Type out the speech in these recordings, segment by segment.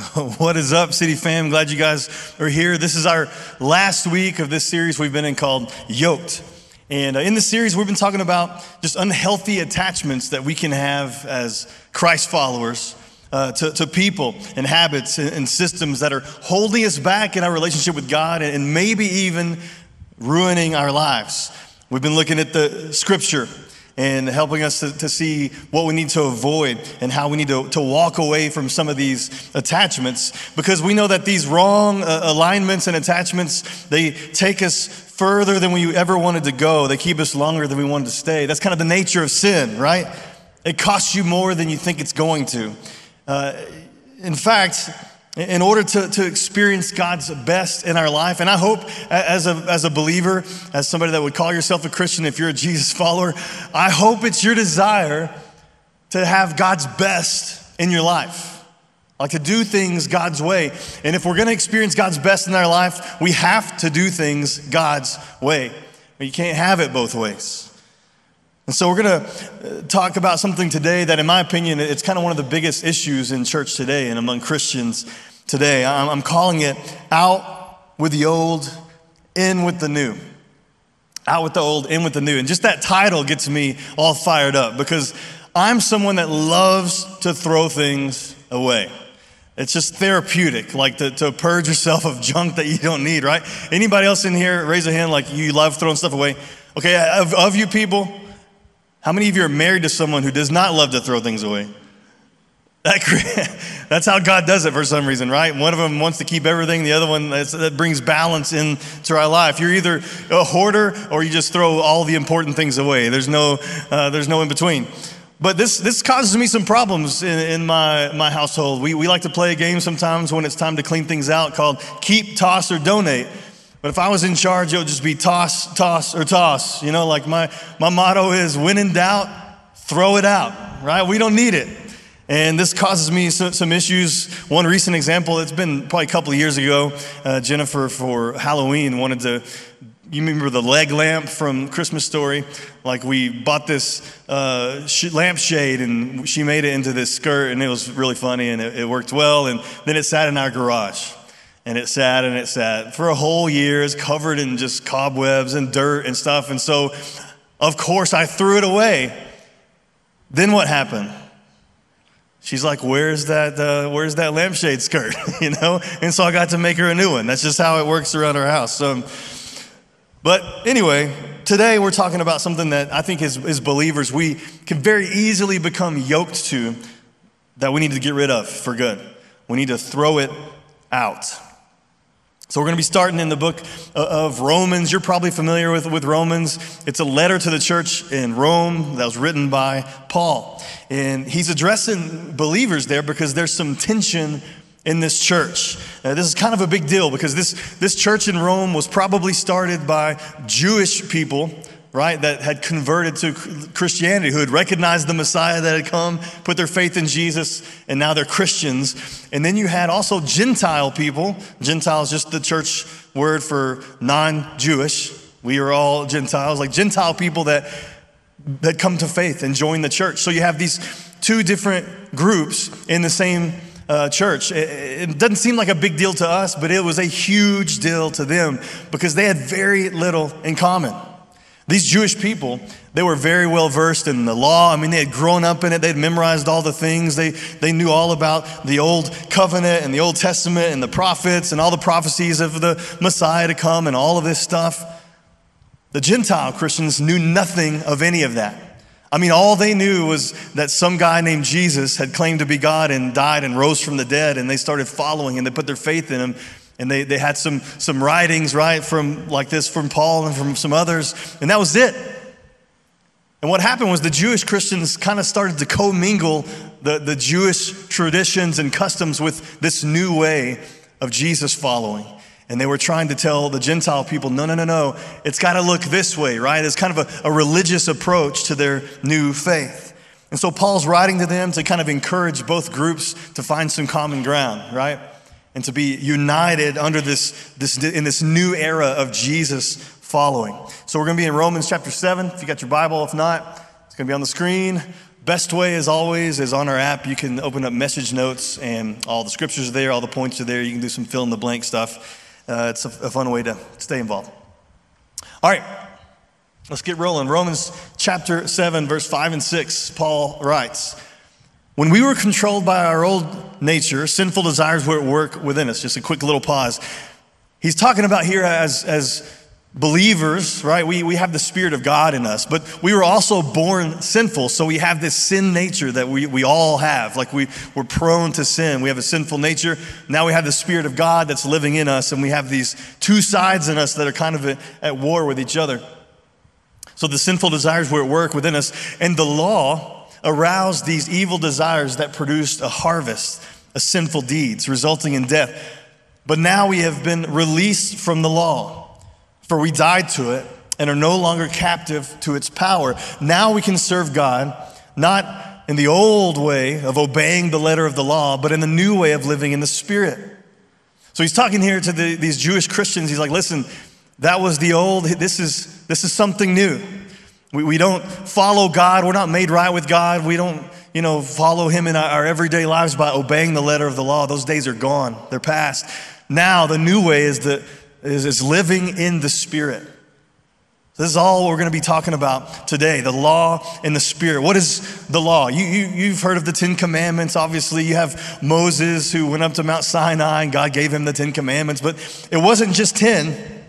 What is up, City fam? Glad you guys are here. This is our last week of this series we've been in called Yoked. And uh, in this series, we've been talking about just unhealthy attachments that we can have as Christ followers uh, to, to people and habits and, and, systems that are holding us back in our relationship with God and, and maybe even ruining our lives. We've been looking at the scripture and helping us to, to, see what we need to avoid and how we need to, to walk away from some of these attachments. Because we know that these wrong uh, alignments and attachments they take us further than we ever wanted to go. They keep us longer than we wanted to stay. That's kind of the nature of sin right? It costs you more than you think it's going to. Uh, in fact in order to, to experience God's best in our life. And I hope, as a, as a believer, as somebody that would call yourself a Christian, if you're a Jesus follower, I hope it's your desire to have God's best in your life. Like to do things God's way. And if we're gonna experience God's best in our life, we have to do things God's way. You can't have it both ways. And so we're going to uh, talk about something today that, in my opinion, it's kind of one of the biggest issues in church today and among Christians today. I'm calling it Out with the Old, In with the New. Out with the Old, In with the New. And just that title gets me all fired up because I'm someone that loves to throw things away. It's just therapeutic, like to, to purge yourself of junk that you don't need, right? Anybody else in here, raise a hand like you love throwing stuff away? Okay, of, of you people, how many of you are married to someone who does not love to throw things away? That, that's how God does it for some reason, right? One of them wants to keep everything, the other one that brings balance into our life. You're either a hoarder or you just throw all the important things away. There's no, uh, there's no in between. But this, this causes me some problems in, in, my, my household. We, we like to play a game sometimes when it's time to clean things out called keep, toss, or donate. But if I was in charge, it would just be toss, toss, or toss. You know, like my, my motto is when in doubt, throw it out, right? We don't need it. And this causes me some issues. One recent example, it's been probably a couple of years ago, uh, Jennifer for Halloween wanted to, you remember the leg lamp from Christmas Story? Like we bought this uh, lampshade and she made it into this skirt and it was really funny and it, it worked well. And then it sat in our garage. And it sat and it sat for a whole year. It's covered in just cobwebs and dirt and stuff. And so, of course, I threw it away. Then what happened? She's like, "Where's that? Uh, where's that lampshade skirt?" you know. And so I got to make her a new one. That's just how it works around our house. So, but anyway, today we're talking about something that I think as, as believers we can very easily become yoked to, that we need to get rid of for good. We need to throw it out. So, we're going to be starting in the book of Romans. You're probably familiar with, with Romans. It's a letter to the church in Rome that was written by Paul. And he's addressing believers there because there's some tension in this church. Uh, this is kind of a big deal because this, this church in Rome was probably started by Jewish people right, that had converted to Christianity, who had recognized the Messiah that had come, put their faith in Jesus, and now they're Christians. And then you had also Gentile people. Gentile is just the church word for non Jewish. We are all Gentiles, like Gentile people that, that come to faith and join the church. So you have these two different groups in the same uh, church. It, it, doesn't seem like a big deal to us, but it was a huge deal to them because they had very little in common. These Jewish people, they were very well versed in the law. I mean, they had grown up in it, they'd memorized all the things. They, they knew all about the Old Covenant and the Old Testament and the prophets and all the prophecies of the Messiah to come and all of this stuff. The Gentile Christians knew nothing of any of that. I mean, all they knew was that some guy named Jesus had claimed to be God and died and rose from the dead, and they started following and they put their faith in him and they, they had some, some writings, right, from like this from Paul and from some others, and that was it. And what happened was the Jewish Christians kind of started to commingle the, the Jewish traditions and customs with this new way of Jesus following. And they were trying to tell the Gentile people, no, no, no, no, it's got to look this way, right? It's kind of a, a religious approach to their new faith. And so Paul's writing to them to kind of encourage both groups to find some common ground, right? And to be united under this, this in this new era of Jesus following. So we're going to be in Romans chapter 7. If you got your Bible, if not, it's going to be on the screen. Best way, as always, is on our app. You can open up message notes, and all the scriptures are there, all the points are there. You can do some fill in the blank stuff. Uh, it's a, a fun way to stay involved. All right, let's get rolling. Romans chapter 7, verse 5 and 6, Paul writes When we were controlled by our old nature, sinful desires were at work within us. Just a quick little pause. He's talking about here as, as believers, right? We, we have the Spirit of God in us, but we were also born sinful. So we have this sin nature that we, we all have. Like we, we're prone to sin. We have a sinful nature. Now we have the Spirit of God that's living in us, and we have these two sides in us that are kind of at, at war with each other. So the sinful desires were at work within us, and the law aroused these evil desires that produced a harvest of sinful deeds, resulting in death. But now we have been released from the law for we died to it and are no longer captive to its power. Now we can serve God, not in the old way of obeying the letter of the law, but in the new way of living in the Spirit. So he's talking here to the, these Jewish Christians. He's like, listen, that was the old, this is, this is something new. We, we don't follow God. We're not made right with God. We don't, you know, follow Him in our, our everyday lives by obeying the letter of the law. Those days are gone, they're past. Now, the new way is the, is, is living in the Spirit. This is all we're going to be talking about today the law and the Spirit. What is the law? You, you, you've heard of the Ten Commandments, obviously. You have Moses who went up to Mount Sinai and God gave him the Ten Commandments, but it wasn't just 10.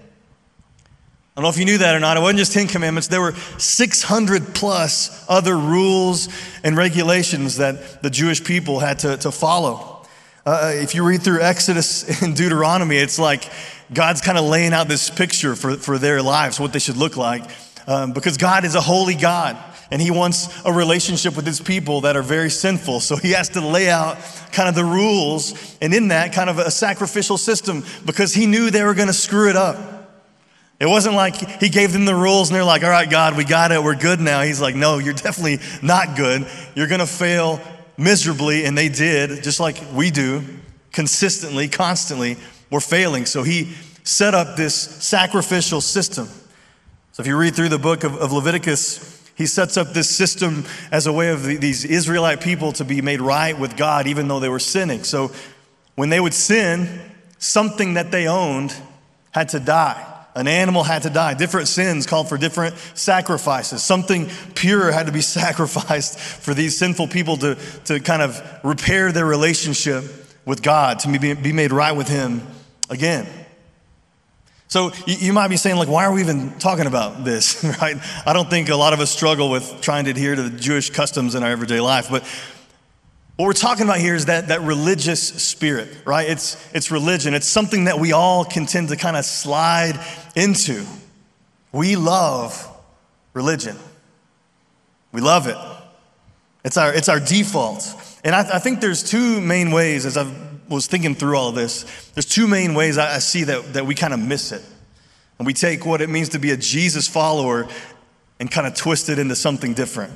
I don't know if you knew that or not. It wasn't just 10 commandments. There were 600 plus other rules and regulations that the Jewish people had to, to follow. Uh, if you read through Exodus and Deuteronomy, it's like God's kind of laying out this picture for, for their lives, what they should look like. Um, because God is a holy God and He wants a relationship with His people that are very sinful. So He has to lay out kind of the rules and in that, kind of a sacrificial system because He knew they were going to screw it up. It wasn't like He gave them the rules and they're like, all right, God, we got it, we're good now. He's like, no, you're definitely not good. You're going to fail miserably. And they did, just like we do, consistently, constantly We're failing. So he set up this sacrificial system. So if you read through the book of, of Leviticus, he sets up this system as a way of the, these Israelite people to be made right with God, even though they were sinning. So when they would sin, something that they owned had to die. An animal had to die. Different sins called for different sacrifices. Something pure had to be sacrificed for these sinful people to, to kind of repair their relationship with God, to be, be made right with Him again. So you might be saying, like, why are we even talking about this, right? I don't think a lot of us struggle with trying to adhere to the Jewish customs in our everyday life, but what we're talking about here is that, that religious spirit, right? It's, it's religion. It's something that we all can tend to kind of slide into. We love religion. We love it. It's our, it's our default. And I, I think there's two main ways as I've was thinking through all this, there's two main ways I, I see that, that we kind of miss it. And we take what it means to be a Jesus follower and kind of twist it into something different.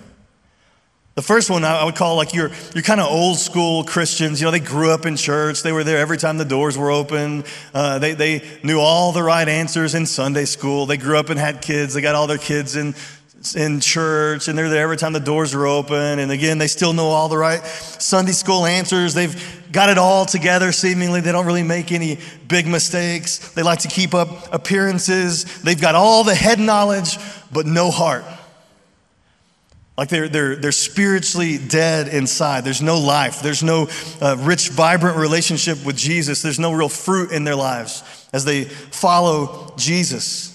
The first one I would call like you're, you're kind of old school Christians. You know, they grew up in church. They were there every time the doors were open. Uh, they, they knew all the right answers in Sunday school. They grew up and had kids. They got all their kids in, in church and they're there every time the doors are open. And again, they still know all the right Sunday school answers. They've got it all together seemingly. They don't really make any big mistakes. They like to keep up appearances. They've got all the head knowledge, but no heart. Like they're, they're, they're spiritually dead inside. There's no life. There's no uh, rich, vibrant relationship with Jesus. There's no real fruit in their lives as they follow Jesus.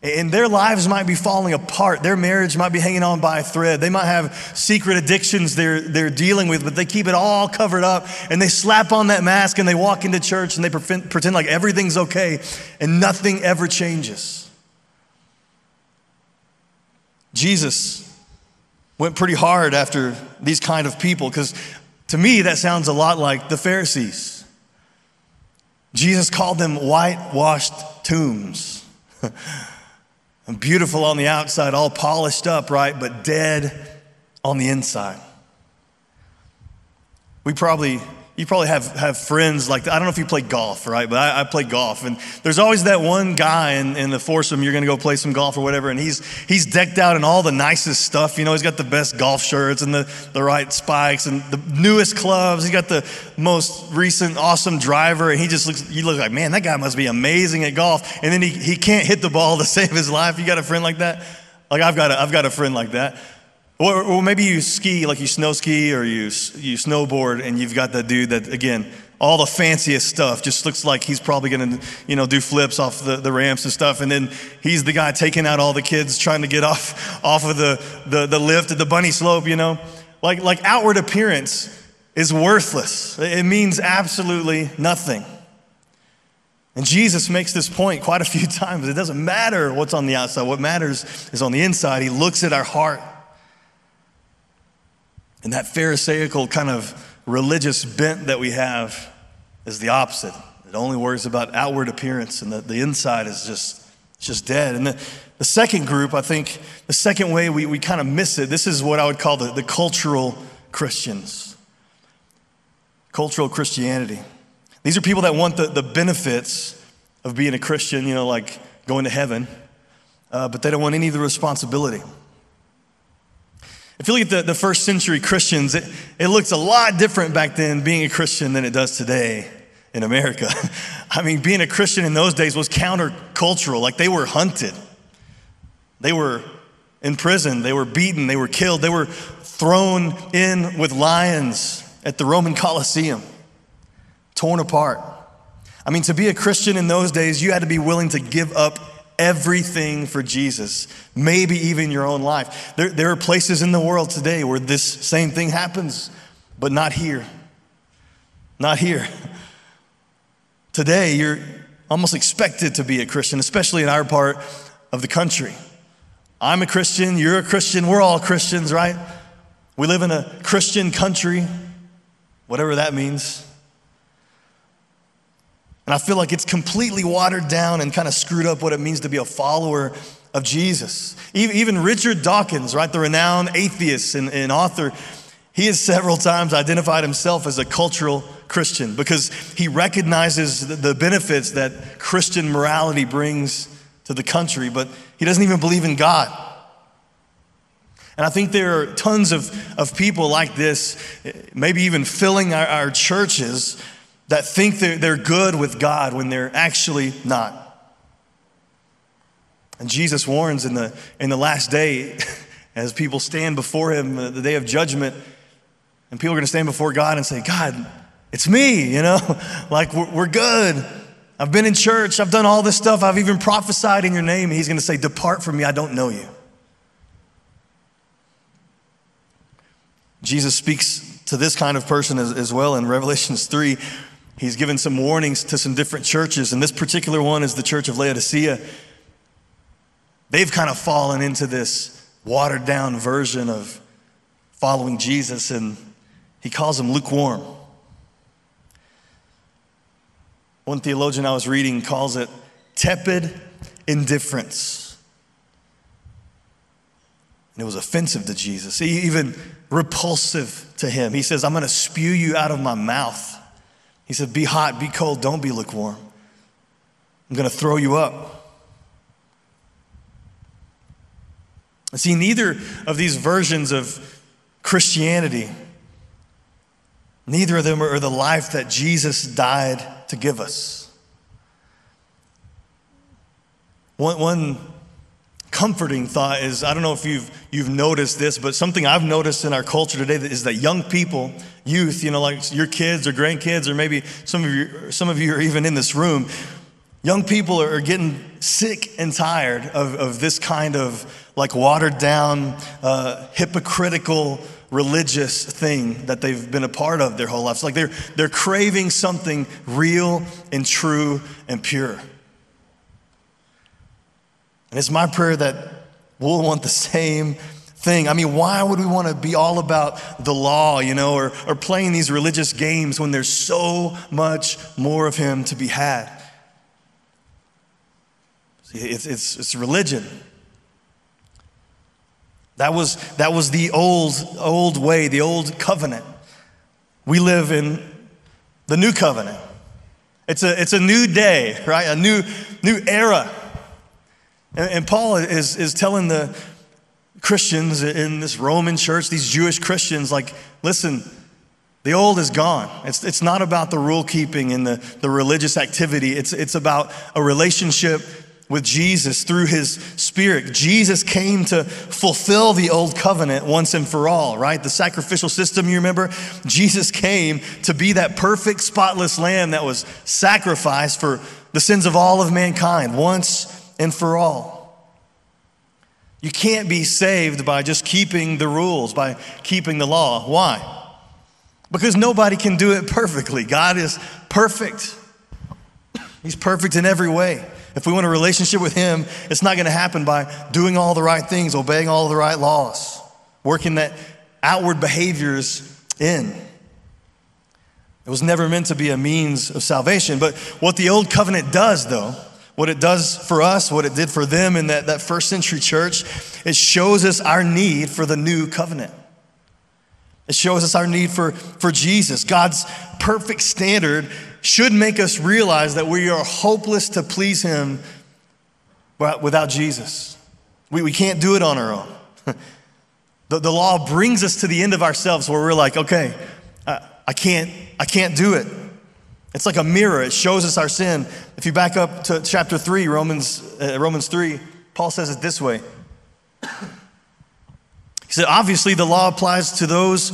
And their lives might be falling apart. Their marriage might be hanging on by a thread. They might have secret addictions they're, they're dealing with, but they keep it all covered up and they slap on that mask and they walk into church and they pretend like everything's okay and nothing ever changes. Jesus went pretty hard after these kind of people because to me that sounds a lot like the Pharisees. Jesus called them whitewashed tombs. beautiful on the outside, all polished up, right? But dead on the inside. We probably you probably have, have friends like. I don't know if you play golf, right? But I, I play golf. And there's always that one guy in, in the foursome, you're going to go play some golf or whatever. And he's, he's decked out in all the nicest stuff. You know, he's got the best golf shirts and the, the right spikes and the newest clubs. He's got the most recent awesome driver. And he just looks, you look like, man, that guy must be amazing at golf. And then he, he can't hit the ball to save his life. You got a friend like that? Like I've got a, I've got a friend like that. Or, or, maybe you ski, like you snow ski or you, you snowboard, and you've got that dude that, again, all the fanciest stuff just looks like he's probably gonna, you know, do flips off the, the ramps and stuff. And then he's the guy taking out all the kids trying to get off, off of the, the, the lift at the bunny slope, you know? Like, like outward appearance is worthless, it means absolutely nothing. And Jesus makes this point quite a few times. It doesn't matter what's on the outside, what matters is on the inside. He looks at our heart. And that Pharisaical kind of religious bent that we have is the opposite. It only worries about outward appearance, and the, the inside is just, just dead. And the, the second group, I think, the second way we, we kind of miss it, this is what I would call the, the cultural Christians. Cultural Christianity. These are people that want the, the benefits of being a Christian, you know, like going to heaven, uh, but they don't want any of the responsibility. If you look at the, the first century Christians, it, it looks a lot different back then being a Christian than it does today in America. I mean, being a Christian in those days was countercultural. Like they were hunted, they were in prison, they were beaten, they were killed, they were thrown in with lions at the Roman Colosseum, torn apart. I mean, to be a Christian in those days, you had to be willing to give up everything for Jesus, maybe even your own life. There, there are places in the world today where this same thing happens, but not here. Not here. Today, you're almost expected to be a Christian, especially in our part of the country. I'm a Christian, you're a Christian, we're all Christians, right? We live in a Christian country, whatever that means. And I feel like it's completely watered down and kind of screwed up what it means to be a follower of Jesus. Even Richard Dawkins, right, the renowned atheist and, and author, he has several times identified himself as a cultural Christian because he recognizes the benefits that Christian morality brings to the country, but he doesn't even believe in God. And I think there are tons of, of people like this, eh, maybe even filling our, our churches that think they're, they're good with God when they're actually not. And Jesus warns in the, in the last day, as people stand before him, uh, the day of judgment, and people are going to stand before God and say, God, it's me, you know, like we're, we're good. I've been in church, I've done all this stuff, I've even prophesied in your name. He's going to say, Depart from me, I don't know you. Jesus speaks to this kind of person as, as well in Revelations 3 He's given some warnings to some different churches, and this particular one is the church of Laodicea. They've kind of fallen into this watered down version of following Jesus, and he calls them lukewarm. One theologian I was reading calls it tepid indifference. And it was offensive to Jesus, even repulsive to him. He says, I'm going to spew you out of my mouth. He said, Be hot, be cold, don't be lukewarm. I'm going to throw you up. See, neither of these versions of Christianity, neither of them are the life that Jesus died to give us. One, one comforting thought is I don't know if you've, you've noticed this, but something I've noticed in our culture today is that young people, youth, you know, like your kids or grandkids, or maybe some of you, some of you are even in this room, young people are getting sick and tired of, of this kind of like watered down, uh, hypocritical, religious thing that they've been a part of their whole lives. Like they're, they're craving something real and true and pure. And it's my prayer that we'll want the same thing. I mean, why would we want to be all about the law, you know, or, or playing these religious games when there's so much more of Him to be had? It's, it's, it's religion. That was, that was the old, old way, the old covenant. We live in the new covenant. It's a, it's a new day, right? A new, new era. And, and Paul is, is telling the Christians in this Roman church, these Jewish Christians, like, listen, the old is gone. It's, it's not about the rule keeping and the, the religious activity. It's, it's about a relationship with Jesus through his spirit. Jesus came to fulfill the old covenant once and for all, right? The sacrificial system, you remember? Jesus came to be that perfect, spotless lamb that was sacrificed for the sins of all of mankind once and for all. You can't be saved by just keeping the rules, by keeping the law. Why? Because nobody can do it perfectly. God is perfect. He's perfect in every way. If we want a relationship with Him, it's not going to happen by doing all the right things, obeying all the right laws, working that outward behaviors in. It was never meant to be a means of salvation. But what the old covenant does, though, what it does for us, what it did for them in that, that first century church, it shows us our need for the new covenant. It shows us our need for, for Jesus. God's perfect standard should make us realize that we are hopeless to please Him without Jesus. We, we can't do it on our own. the, the law brings us to the end of ourselves where we're like, okay, I, I, can't, I can't do it. It's like a mirror, it shows us our sin. If you back up to chapter 3, Romans, uh, Romans 3, Paul says it this way. He said, obviously, the law applies to those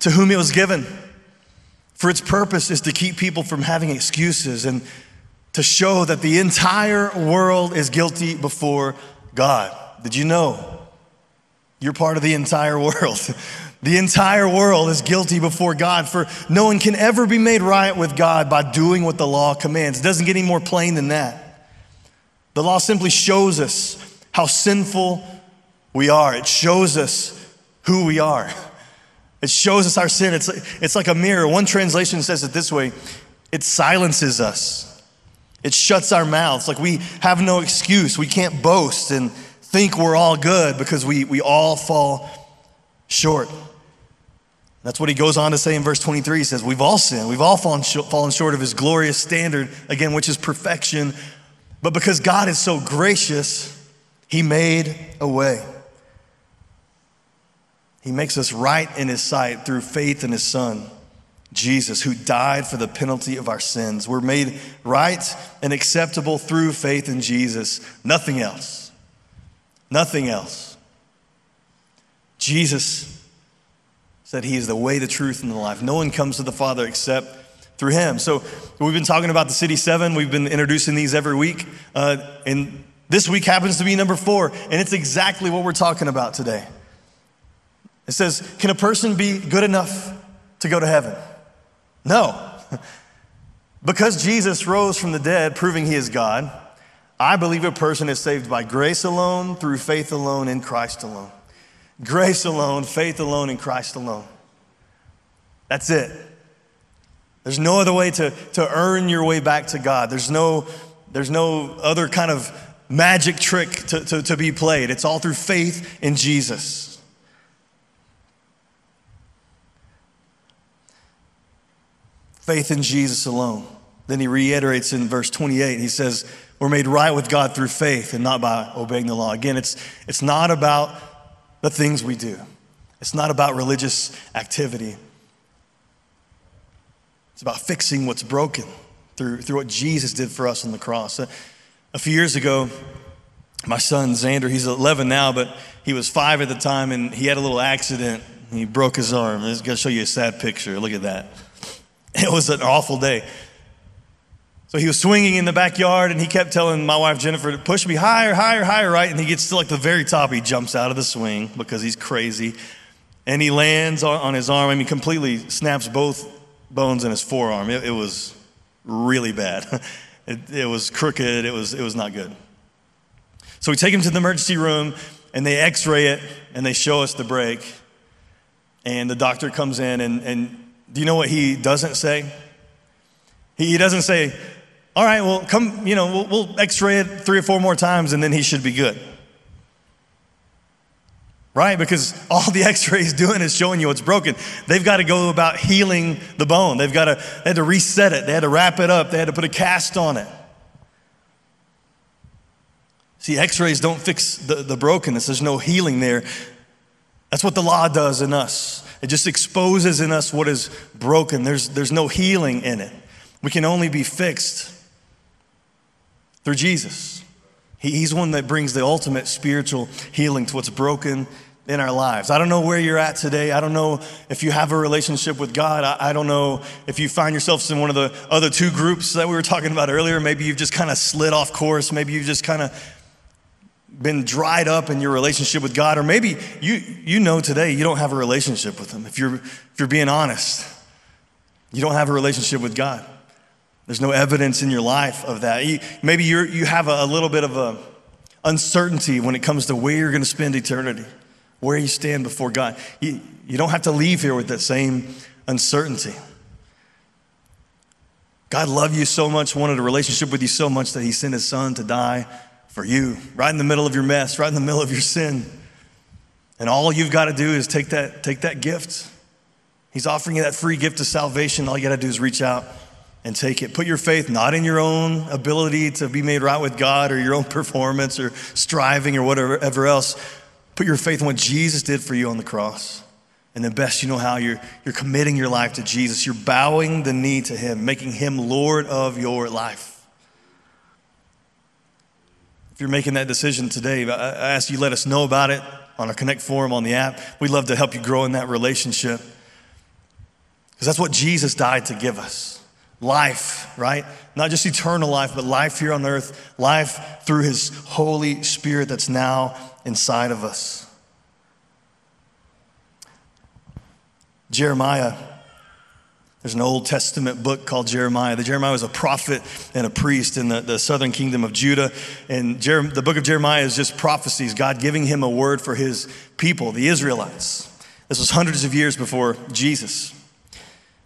to whom it was given for its purpose is to keep people from having excuses and to show that the entire world is guilty before God. Did you know? You're part of the entire world. The entire world is guilty before God, for no one can ever be made right with God by doing what the law commands. It doesn't get any more plain than that. The law simply shows us how sinful we are, it shows us who we are. It shows us our sin. It's, it's like a mirror. One translation says it this way it silences us, it shuts our mouths. Like we have no excuse. We can't boast and think we're all good because we, we all fall short. That's what he goes on to say in verse 23. He says, We've all sinned. We've all fallen, sh- fallen short of his glorious standard, again, which is perfection. But because God is so gracious, he made a way. He makes us right in His sight through faith in His Son, Jesus, who died for the penalty of our sins. We're made right and acceptable through faith in Jesus, nothing else. Nothing else. Jesus said He is the way, the truth, and the life. No one comes to the Father except through Him. So we've been talking about the City Seven. We've been introducing these every week. Uh, and this week happens to be number four. And it's exactly what we're talking about today. It says, Can a person be good enough to go to heaven? No. because Jesus rose from the dead, proving he is God, I believe a person is saved by grace alone, through faith alone, in Christ alone. Grace alone, faith alone, in Christ alone. That's it. There's no other way to, to earn your way back to God. There's no, there's no other kind of magic trick to, to, to be played. It's all through faith in Jesus. faith in Jesus alone. Then he reiterates in verse 28, he says, We're made right with God through faith and not by obeying the law. Again, it's, it's not about the things we do, it's not about religious activity. It's about fixing what's broken through, through what Jesus did for us on the cross. A, a few years ago, my son Xander, he's 11 now, but he was five at the time, and he had a little accident. He broke his arm. I'm going to show you a sad picture. Look at that. It was an awful day. So he was swinging in the backyard and he kept telling my wife Jennifer to push me higher, higher, higher, right? And he gets to like the very top. He jumps out of the swing because he's crazy. And he lands on, on his arm. I mean, completely snaps both bones in his forearm. It, it was really bad. It, it was crooked. It was, it was not good. So we take him to the emergency room and they x ray it and they show us the break. And the doctor comes in and, and do you know what he doesn't say? He doesn't say, all right, well, come, you know, we'll, we'll x ray it three or four more times and then he should be good. right? Because all the x-ray is doing is showing you what's broken. They've got to go about healing the bone. They've got to, they had to reset it. They had to wrap it up. They had to put a cast on it. See, x-rays don't fix the, the brokenness. There's no healing there. That's what the law does in us. It just exposes in us what is broken. There's, there's no healing in it. We can only be fixed through Jesus. He's one that brings the ultimate spiritual healing to what's broken in our lives. I don't know where you're at today. I don't know if you have a relationship with God. I, I, don't know if you find yourselves in one of the other two groups that we were talking about earlier. Maybe you've just kind of slid off course. Maybe you've just kind of been dried up in your relationship with God. Or maybe you, you know today you don't have a relationship with Him. If you're, if you're being honest, you don't have a relationship with God. There's no evidence in your life of that. You, maybe you you have a, a little bit of a uncertainty when it comes to where you're going to spend eternity, where you stand before God. You, you don't have to leave here with that same uncertainty. God loved you so much, wanted a relationship with you so much that He sent His Son to die for you, right in the middle of your mess, right in the middle of your sin. And all you've got to do is take that, take that gift. He's offering you that free gift of salvation. All you got to do is reach out and take it. Put your faith not in your own ability to be made right with God or your own performance or striving or whatever else. Put your faith in what Jesus did for you on the cross. And the best you know how, you're, you're committing your life to Jesus. You're bowing the knee to Him, making Him Lord of your life. If you're making that decision today, I ask you let us know about it on our Connect forum on the app. We'd love to help you grow in that relationship. Because that's what Jesus died to give us life, right? Not just eternal life, but life here on earth, life through His Holy Spirit that's now inside of us. Jeremiah, there's an Old Testament book called Jeremiah. The Jeremiah was a prophet and a priest in the, the southern kingdom of Judah. And Jer- the book of Jeremiah is just prophecies, God giving him a word for his people, the Israelites. This was hundreds of years before Jesus.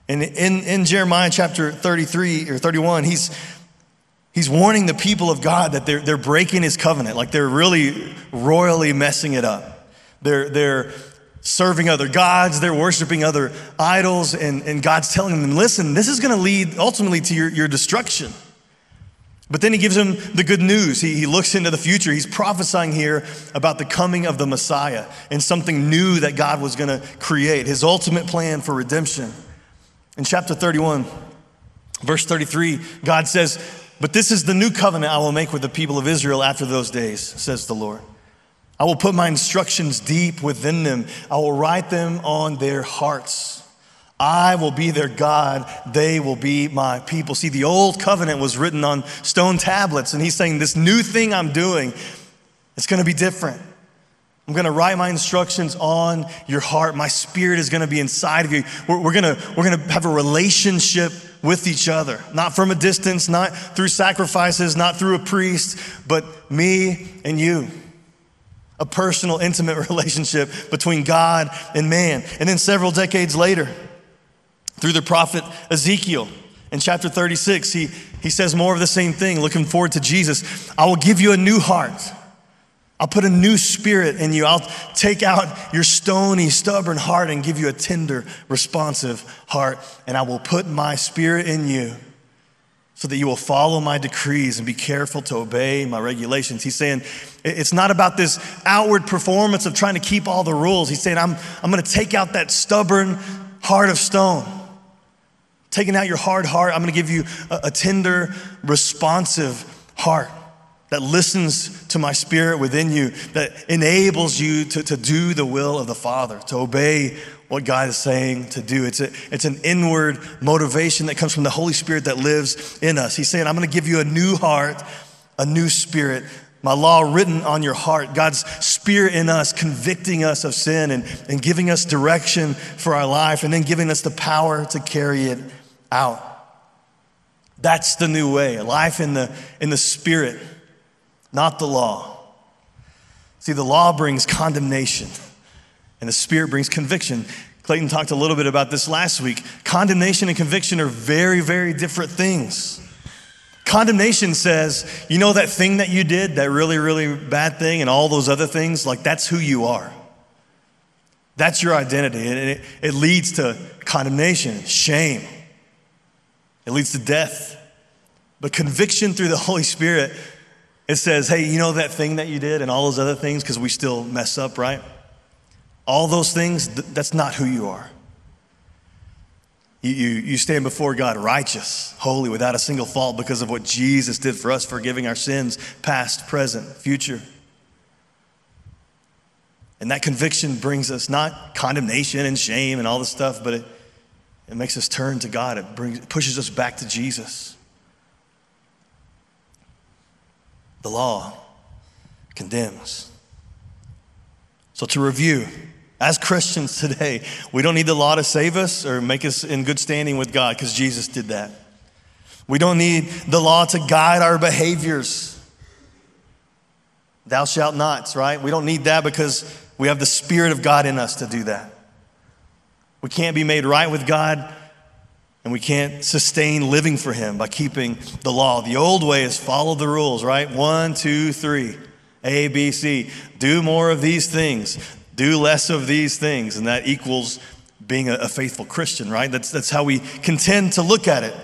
And in, in Jeremiah chapter 33 or 31, he's, he's warning the people of God that they're, they're breaking his covenant, like they're really royally messing it up. They're, they're serving other gods, they're worshiping other idols, and, and God's telling them, listen, this is going to lead ultimately to your, your destruction. But then he gives them the good news. He, he looks into the future. He's prophesying here about the coming of the Messiah and something new that God was going to create, his ultimate plan for redemption. In chapter 31, verse 33, God says, But this is the new covenant I will make with the people of Israel after those days, says the Lord. I will put my instructions deep within them, I will write them on their hearts. I will be their God, they will be my people. See, the old covenant was written on stone tablets, and he's saying, This new thing I'm doing, it's gonna be different. I'm going to write my instructions on your heart. My spirit is going to be inside of you. We're, we're, going to, we're going to have a relationship with each other, not from a distance, not through sacrifices, not through a priest, but me and you. A personal, intimate relationship between God and man. And then several decades later, through the prophet Ezekiel, in chapter 36, he, he says more of the same thing, looking forward to Jesus. I will give you a new heart I'll put a new spirit in you. I'll take out your stony, stubborn heart and give you a tender, responsive heart. And I will put my spirit in you so that you will follow my decrees and be careful to obey my regulations. He's saying it's not about this outward performance of trying to keep all the rules. He's saying, I'm, I'm going to take out that stubborn heart of stone. Taking out your hard heart, I'm going to give you a, a tender, responsive heart that listens to my spirit within you, that enables you to, to do the will of the Father, to obey what God is saying to do. It's, a, it's an inward motivation that comes from the Holy Spirit that lives in us. He's saying, I'm going to give you a new heart, a new spirit, my law written on your heart, God's spirit in us, convicting us of sin and, and giving us direction for our life, and then giving us the power to carry it out. That's the new way, life in the, in the spirit not the law. See, the law brings condemnation, and the Spirit brings conviction. Clayton talked a little bit about this last week. Condemnation and conviction are very, very different things. Condemnation says, you know, that thing that you did, that really, really bad thing, and all those other things, like that's who you are. That's your identity. And it, it leads to condemnation, shame. It leads to death. But conviction through the Holy Spirit, it says, hey, you know that thing that you did and all those other things, because we still mess up, right? All those things, that's not who you are. You, you, you stand before God righteous, holy, without a single fault because of what Jesus did for us, forgiving our sins, past, present, future. And that conviction brings us not condemnation and shame and all this stuff, but it, it makes us turn to God. It, brings, pushes us back to Jesus. The law condemns. So, to review, as Christians today, we don't need the law to save us or make us in good standing with God because Jesus did that. We don't need the law to guide our behaviors. Thou shalt not, right? We don't need that because we have the Spirit of God in us to do that. We can't be made right with God and we can't sustain living for Him by keeping the law. The old way is follow the rules, right? One, two, three. A, B, C. Do more of these things do less of these things, and that equals being a, a faithful Christian, right? That's, that's how we contend to look at it.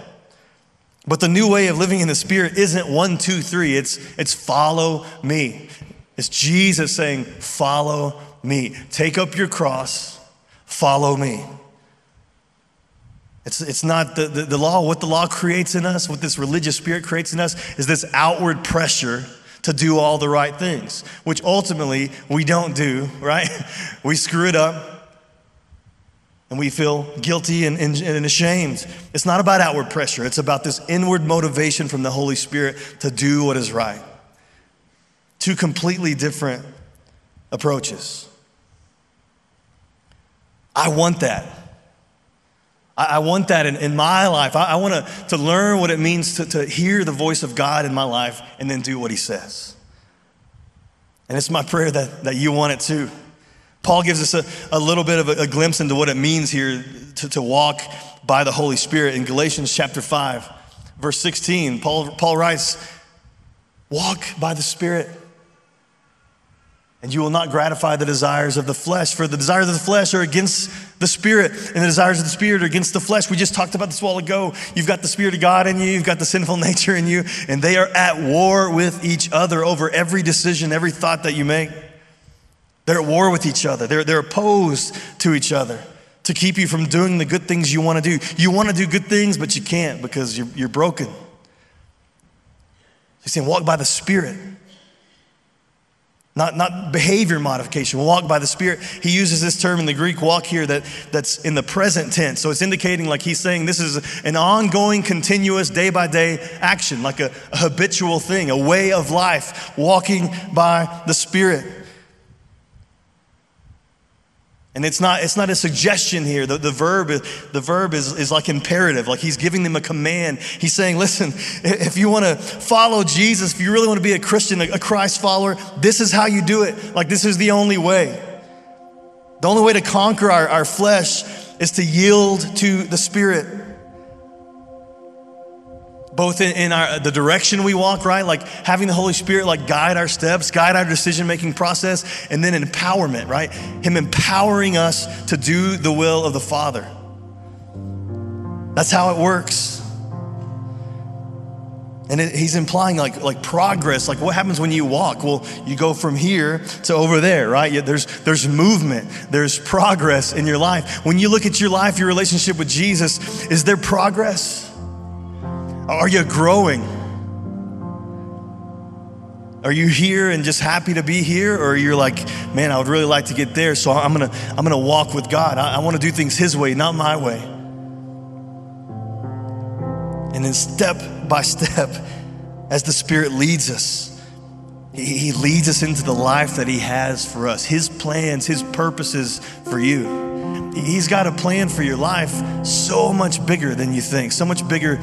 But the new way of living in the Spirit isn't one, two, three. It's, it's follow me. It's Jesus saying, follow me. Take up your cross, follow me. It's, it's not the, the, the law. What the law creates in us, what this religious spirit creates in us, is this outward pressure to do all the right things, which ultimately we don't do, right? We screw it up and we feel guilty and, and, and, ashamed. It's not about outward pressure, it's about this inward motivation from the Holy Spirit to do what is right. Two completely different approaches. I want that. I, want that in, in my life. I, I want to, to learn what it means to, to hear the voice of God in my life and then do what He says. And it's my prayer that, that you want it too. Paul gives us a, a little bit of a, a glimpse into what it means here to, to walk by the Holy Spirit. In Galatians chapter 5, verse 16, Paul, Paul writes, Walk by the Spirit and you will not gratify the desires of the flesh, for the desires of the flesh are against the spirit, and the desires of the spirit are against the flesh. We just talked about this a while ago. You've got the spirit of God in you, you've got the sinful nature in you, and they are at war with each other over every decision, every thought that you make. They're at war with each other, they're, they're opposed to each other to keep you from doing the good things you want to do. You want to do good things, but you can't because you're, you're broken. He's saying, walk by the spirit. Not, not behavior modification, walk by the Spirit. He uses this term in the Greek walk here that, that's in the present tense. So it's indicating like he's saying this is an ongoing, continuous, day by day action, like a, a habitual thing, a way of life, walking by the Spirit. And it's not, it's not a suggestion here. The, the verb, the verb is, is like imperative, like he's giving them a command. He's saying, listen, if you want to follow Jesus, if you really want to be a Christian, a Christ follower, this is how you do it. Like, this is the only way. The only way to conquer our, our flesh is to yield to the Spirit both in, in our, the direction we walk, right? Like having the Holy Spirit like guide our steps, guide our decision making process, and then empowerment, right? Him empowering us to do the will of the Father. That's how it works. And it, he's implying like, like progress, like what happens when you walk? Well, you go from here to over there, right? There's, there's movement, there's progress in your life. When you look at your life, your relationship with Jesus, is there progress? Are you growing? Are you here and just happy to be here? Or you're like, man, I would really like to get there, so I'm gonna, I'm gonna walk with God. I, I wanna do things His way, not my way. And then step by step, as the Spirit leads us, He leads us into the life that He has for us, His plans, His purposes for you. He's got a plan for your life so much bigger than you think, so much bigger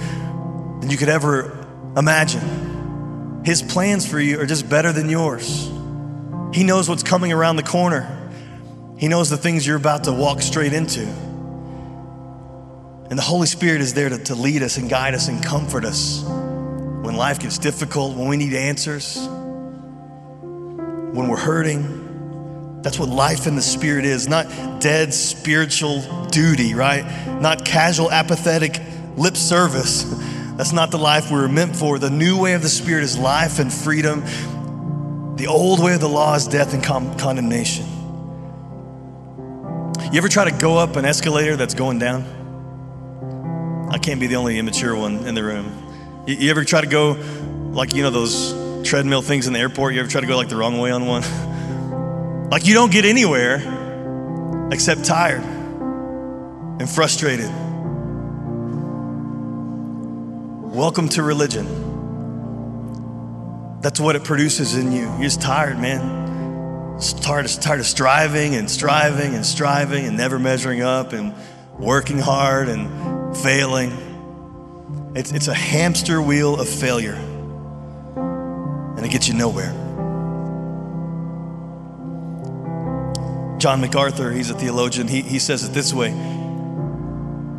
than you could ever imagine. His plans for you are just better than yours. He knows what's coming around the corner, He knows the things you're about to walk straight into. And the Holy Spirit is there to, to lead us and guide us and comfort us when life gets difficult, when we need answers, when we're hurting, That's what life in the Spirit is, not dead spiritual duty, right? Not casual, apathetic lip service. That's not the life we were meant for. The new way of the Spirit is life and freedom. The old way of the law is death and con- condemnation. You ever try to go up an escalator that's going down? I can't be the only immature one in the room. You, you ever try to go like, you know, those treadmill things in the airport? You ever try to go like the wrong way on one? like you don't get anywhere except tired and frustrated. Welcome to religion. That's what it produces in you. You're just tired, man. Just tired, tired of striving and striving and striving and never measuring up and working hard and failing. It's, it's a hamster wheel of failure, and it gets you nowhere. John MacArthur, he's a theologian, he, he says it this way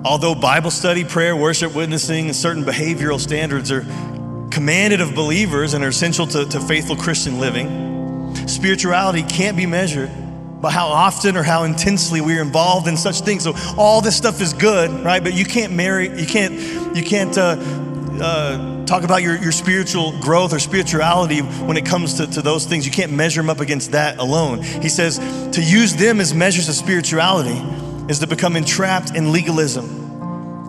Although Bible study, prayer, worship, witnessing, and certain behavioral standards are commanded of believers and are essential to, to faithful Christian living, spirituality can't be measured by how often or how intensely we're involved in such things. So all this stuff is good, right? But you can't marry, you can't, you can't uh, uh, talk about your, your spiritual growth or spirituality when it comes to, to those things. You can't measure them up against that alone. He says to use them as measures of spirituality is to become entrapped in legalism.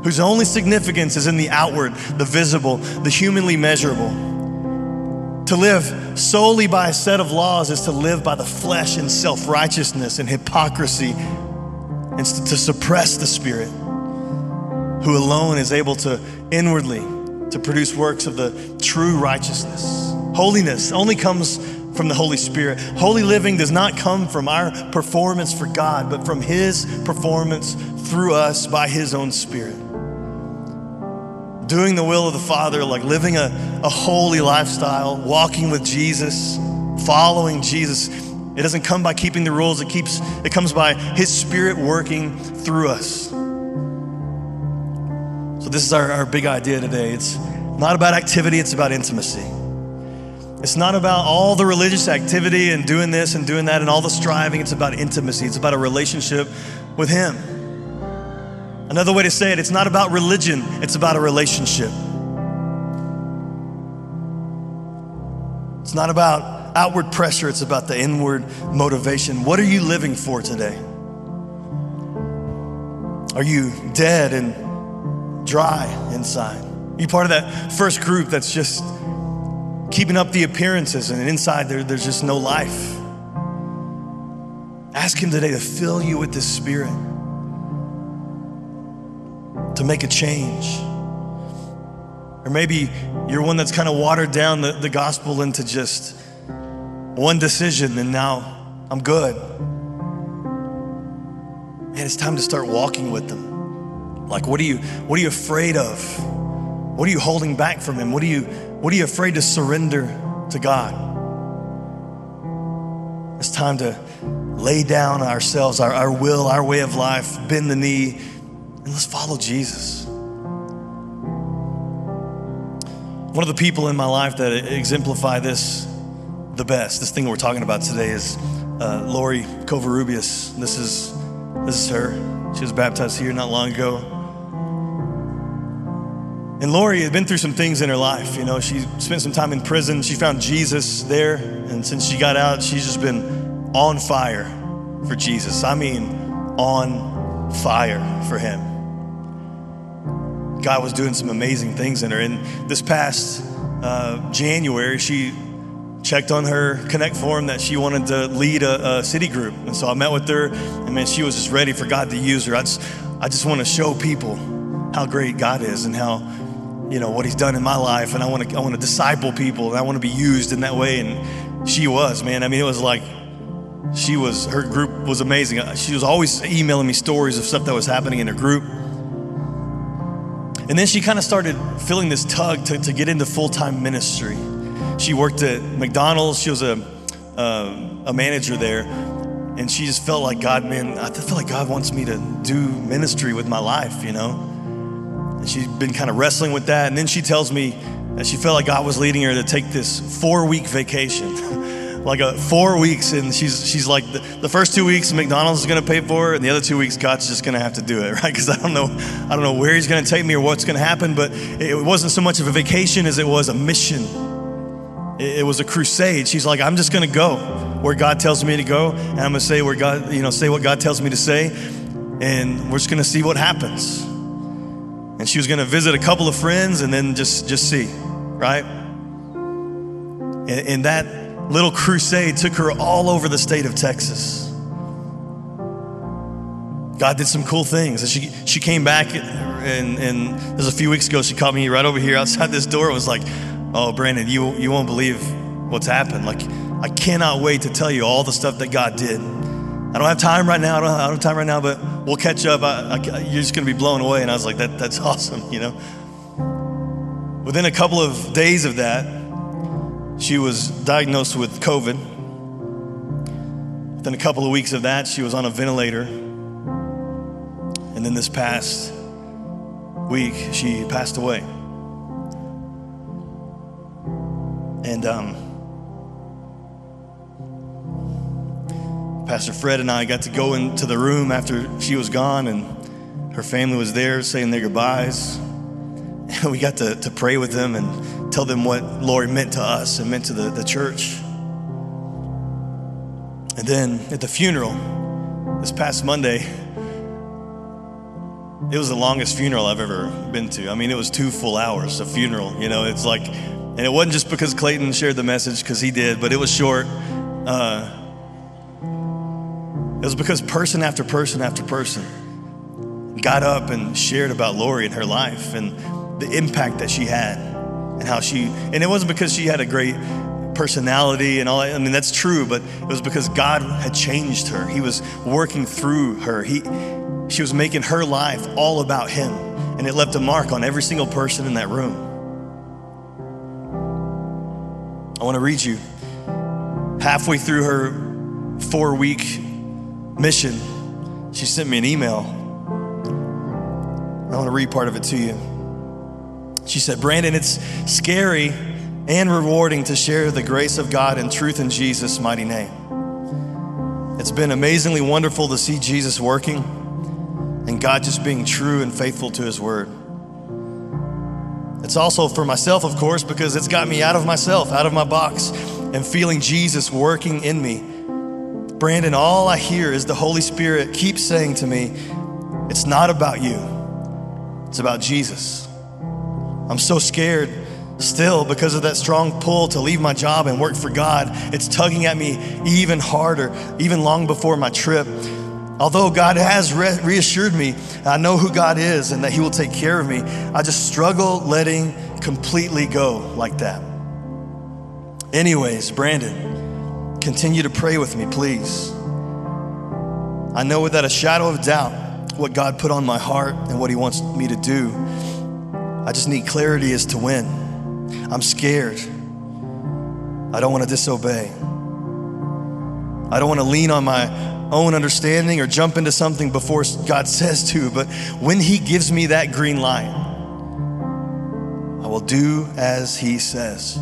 Whose only significance is in the outward, the visible, the humanly measurable. To live solely by a set of laws is to live by the flesh and self righteousness and hypocrisy and to suppress the spirit, who alone is able to inwardly to produce works of the true righteousness. Holiness only comes from the Holy Spirit. Holy living does not come from our performance for God, but from His performance through us by His own Spirit doing the will of the Father, like living a, a holy lifestyle, walking with Jesus, following Jesus. It doesn't come by keeping the rules, it keeps it comes by his spirit working through us. So this is our, our big idea today. It's not about activity, it's about intimacy. It's not about all the religious activity and doing this and doing that and all the striving. It's about intimacy. It's about a relationship with Him. Another way to say it, it's not about religion, it's about a relationship. It's not about outward pressure, it's about the inward motivation. What are you living for today? Are you dead and dry inside? Are you part of that first group that's just keeping up the appearances and inside there, there's just no life? Ask Him today to fill you with the Spirit to make a change. Or maybe you're one that's kind of watered down the, the gospel into just one decision and now I'm good. Man, it's time to start walking with them. Like what are you what are you afraid of? What are you holding back from him? What are you what are you afraid to surrender to God? It's time to lay down ourselves, our, our will, our way of life, bend the knee, and let's follow Jesus. One of the people in my life that exemplify this the best, this thing we're talking about today, is uh, Lori Covarrubias. This is this is her. She was baptized here not long ago. And Lori had been through some things in her life. You know, she spent some time in prison. She found Jesus there, and since she got out, she's just been on fire for Jesus. I mean, on fire for Him. God was doing some amazing things in her. And this past uh, January, she checked on her connect form that she wanted to lead a, a, city group. And so I met with her, and man, she was just ready for God to use her. I just, I just want to show people how great God is and how, you know, what He's done in my life. And I want to, I want to disciple people, and I want to be used in that way. And she was, man. I mean, it was like she was. Her group was amazing. She was always emailing me stories of stuff that was happening in her group. And then she kind of started feeling this tug to, to get into full time ministry. She worked at McDonald's, she was a, uh, a manager there. And she just felt like God, man, I feel like God wants me to do ministry with my life, you know? And she's been kind of wrestling with that. And then she tells me that she felt like God was leading her to take this four week vacation like a four weeks, and she's she's like the, the first two weeks McDonald's is going to pay for it, and the other two weeks God's just going to have to do it, right? Because I don't know I don't know where He's going to take me or what's going to happen, but it wasn't so much of a vacation as it was a mission. It, it was a crusade. She's like, I'm just going to go where God tells me to go, and I'm going to say where God you know say what God tells me to say, and we're just going to see what happens. And she was going to visit a couple of friends and then just just see, right? And, and that little crusade took her all over the state of Texas. God did some cool things. And she, she came back, and, and was a few weeks ago. She caught me right over here outside this door and was like, Oh, Brandon, you, you won't believe what's happened. Like, I cannot wait to tell you all the stuff that God did. I don't have time right now. I don't, I don't have time right now, but we'll catch up. I, I, you're just going to be blown away. And I was like, that, That's awesome, you know? Within a couple of days of that, she was diagnosed with COVID. Within a couple of weeks of that, she was on a ventilator. And then this past week, she passed away. And um, Pastor Fred and I got to go into the room after she was gone, and her family was there saying their goodbyes. And we got to, to pray with them and tell them what Lori meant to us and meant to the, the church. And then at the funeral, this past Monday, it was the longest funeral I've ever been to. I mean, it was two full hours of funeral. You know, it's like, and it wasn't just because Clayton shared the message, because he did, but it was short. Uh, it was because person after person after person got up and shared about Lori and her life and the impact that she had and how she, and it wasn't because she had a great personality and all that. I mean, that's true, but it was because God had changed her. He was working through her. He, she was making her life all about Him, and it left a mark on every single person in that room. I want to read you halfway through her four week mission. She sent me an email. I want to read part of it to you. She said, Brandon, it's scary and rewarding to share the grace of God and truth in Jesus' mighty name. It's been amazingly wonderful to see Jesus working and God just being true and faithful to his word. It's also for myself, of course, because it's got me out of myself, out of my box, and feeling Jesus working in me. Brandon, all I hear is the Holy Spirit keep saying to me, It's not about you, it's about Jesus. I'm so scared still because of that strong pull to leave my job and work for God. It's tugging at me even harder, even long before my trip. Although God has re- reassured me, I know who God is and that He will take care of me. I just struggle letting completely go like that. Anyways, Brandon, continue to pray with me, please. I know without a shadow of doubt what God put on my heart and what He wants me to do. I just need clarity as to when. I'm scared. I don't want to disobey. I don't want to lean on my own understanding or jump into something before God says to, but when He gives me that green light, I will do as He says.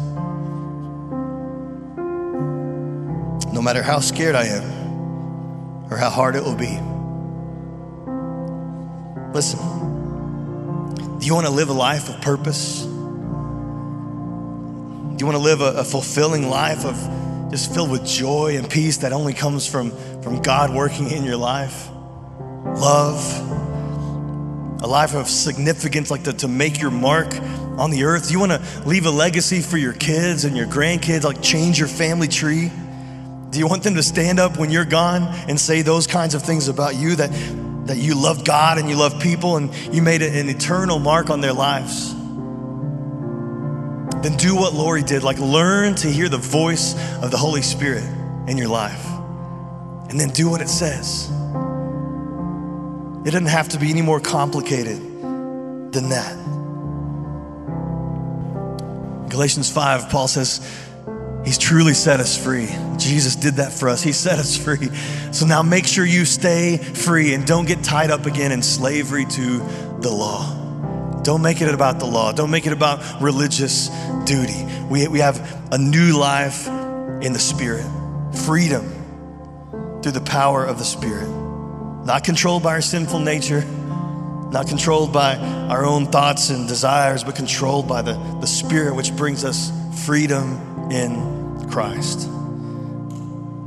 No matter how scared I am or how hard it will be. Listen. Do you want to live a life of purpose? Do you want to live a, a, fulfilling life of just filled with joy and peace that only comes from, from God working in your life? Love, a life of significance, like to, to make your mark on the earth? Do you want to leave a legacy for your kids and your grandkids, like change your family tree? Do you want them to stand up when you're gone and say those kinds of things about you that that you love God and you love people and you made an eternal mark on their lives, then do what Lori did. Like, learn to hear the voice of the Holy Spirit in your life. And then do what it says. It doesn't have to be any more complicated than that. Galatians 5, Paul says, He's truly set us free. Jesus did that for us. He set us free. So now make sure you stay free and don't get tied up again in slavery to the law. Don't make it about the law. Don't make it about religious duty. We, we have a new life in the Spirit, freedom through the power of the Spirit. Not controlled by our sinful nature, not controlled by our own thoughts and desires, but controlled by the, the Spirit, which brings us freedom in Christ.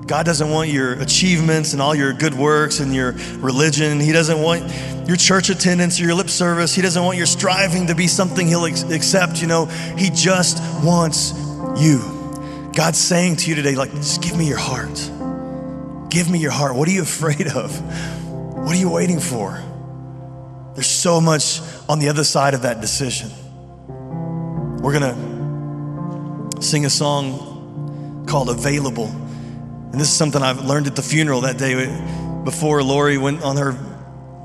God doesn't want your achievements and all your good works and your religion. He doesn't want your church attendance or your lip service. He doesn't want your striving to be something He'll accept. You know, He just wants you. God's saying to you today, like, just give me your heart. Give me your heart. What are you afraid of? What are you waiting for? There's so much on the other side of that decision. We're going to sing a song called Available. And this is something I've learned at the funeral that day before Lori went on her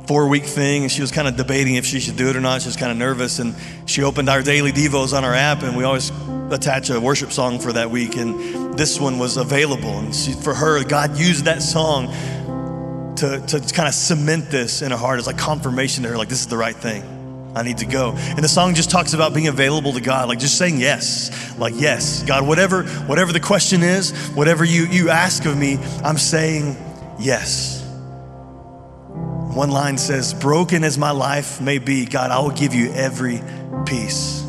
four week thing and she was kind of debating if she should do it or not. She was kind of nervous. And she opened our daily Devos on our app, and we always attach a worship song for that week. And this one was available. And she, for her, God used that song to, to kind of cement this in her heart as like confirmation to her, like, this is the right thing. I need to go. And the song just talks about being available to God, like just saying yes. Like, yes, God, whatever, whatever the question is, whatever you, you ask of me, I'm saying yes. One line says, Broken as my life may be, God, I will give you every piece.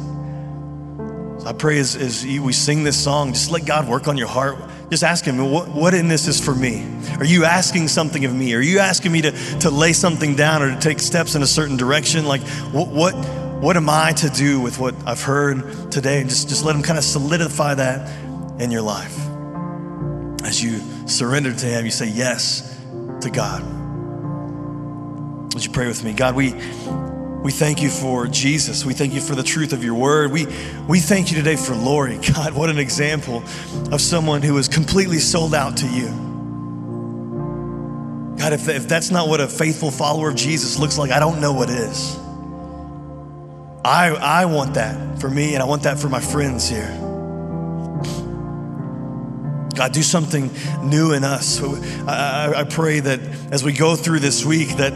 So I pray as, as we sing this song, just let God work on your heart just ask Him, what, what in this is for me? Are you asking something of me? Are you asking me to, to lay something down or to take steps in a certain direction? Like, what, what, what am I to do with what I've heard today? And just, just let Him kind of solidify that in your life. As you surrender to Him, you say yes to God. Would you pray with me? God, we we thank you for Jesus. We thank you for the truth of your word. We, we thank you today for Lori. God, what an example of someone who is completely sold out to you. God, if, if that's not what a faithful follower of Jesus looks like, I don't know what is. I, I want that for me, and I want that for my friends here. God, do something new in us. I, I pray that as we go through this week, that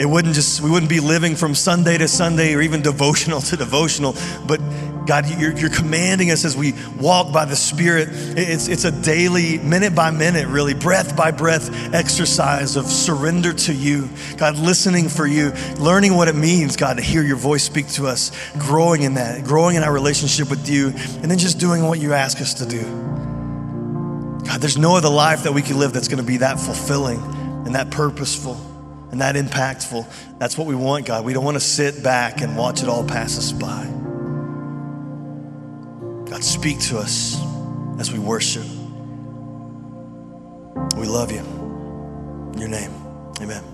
it wouldn't just, we wouldn't be living from Sunday to Sunday or even devotional to devotional, but God, you're, you're commanding us as we walk by the Spirit. It's, it's a daily, minute by minute, really, breath by breath exercise of surrender to you. God, listening for you, learning what it means, God, to hear your voice speak to us, growing in that, growing in our relationship with you, and then just doing what you ask us to do. God, there's no other life that we can live that's going to be that fulfilling and that purposeful and that impactful. That's what we want, God. We don't want to sit back and watch it all pass us by. God, speak to us as we worship. We love you. In your name, amen.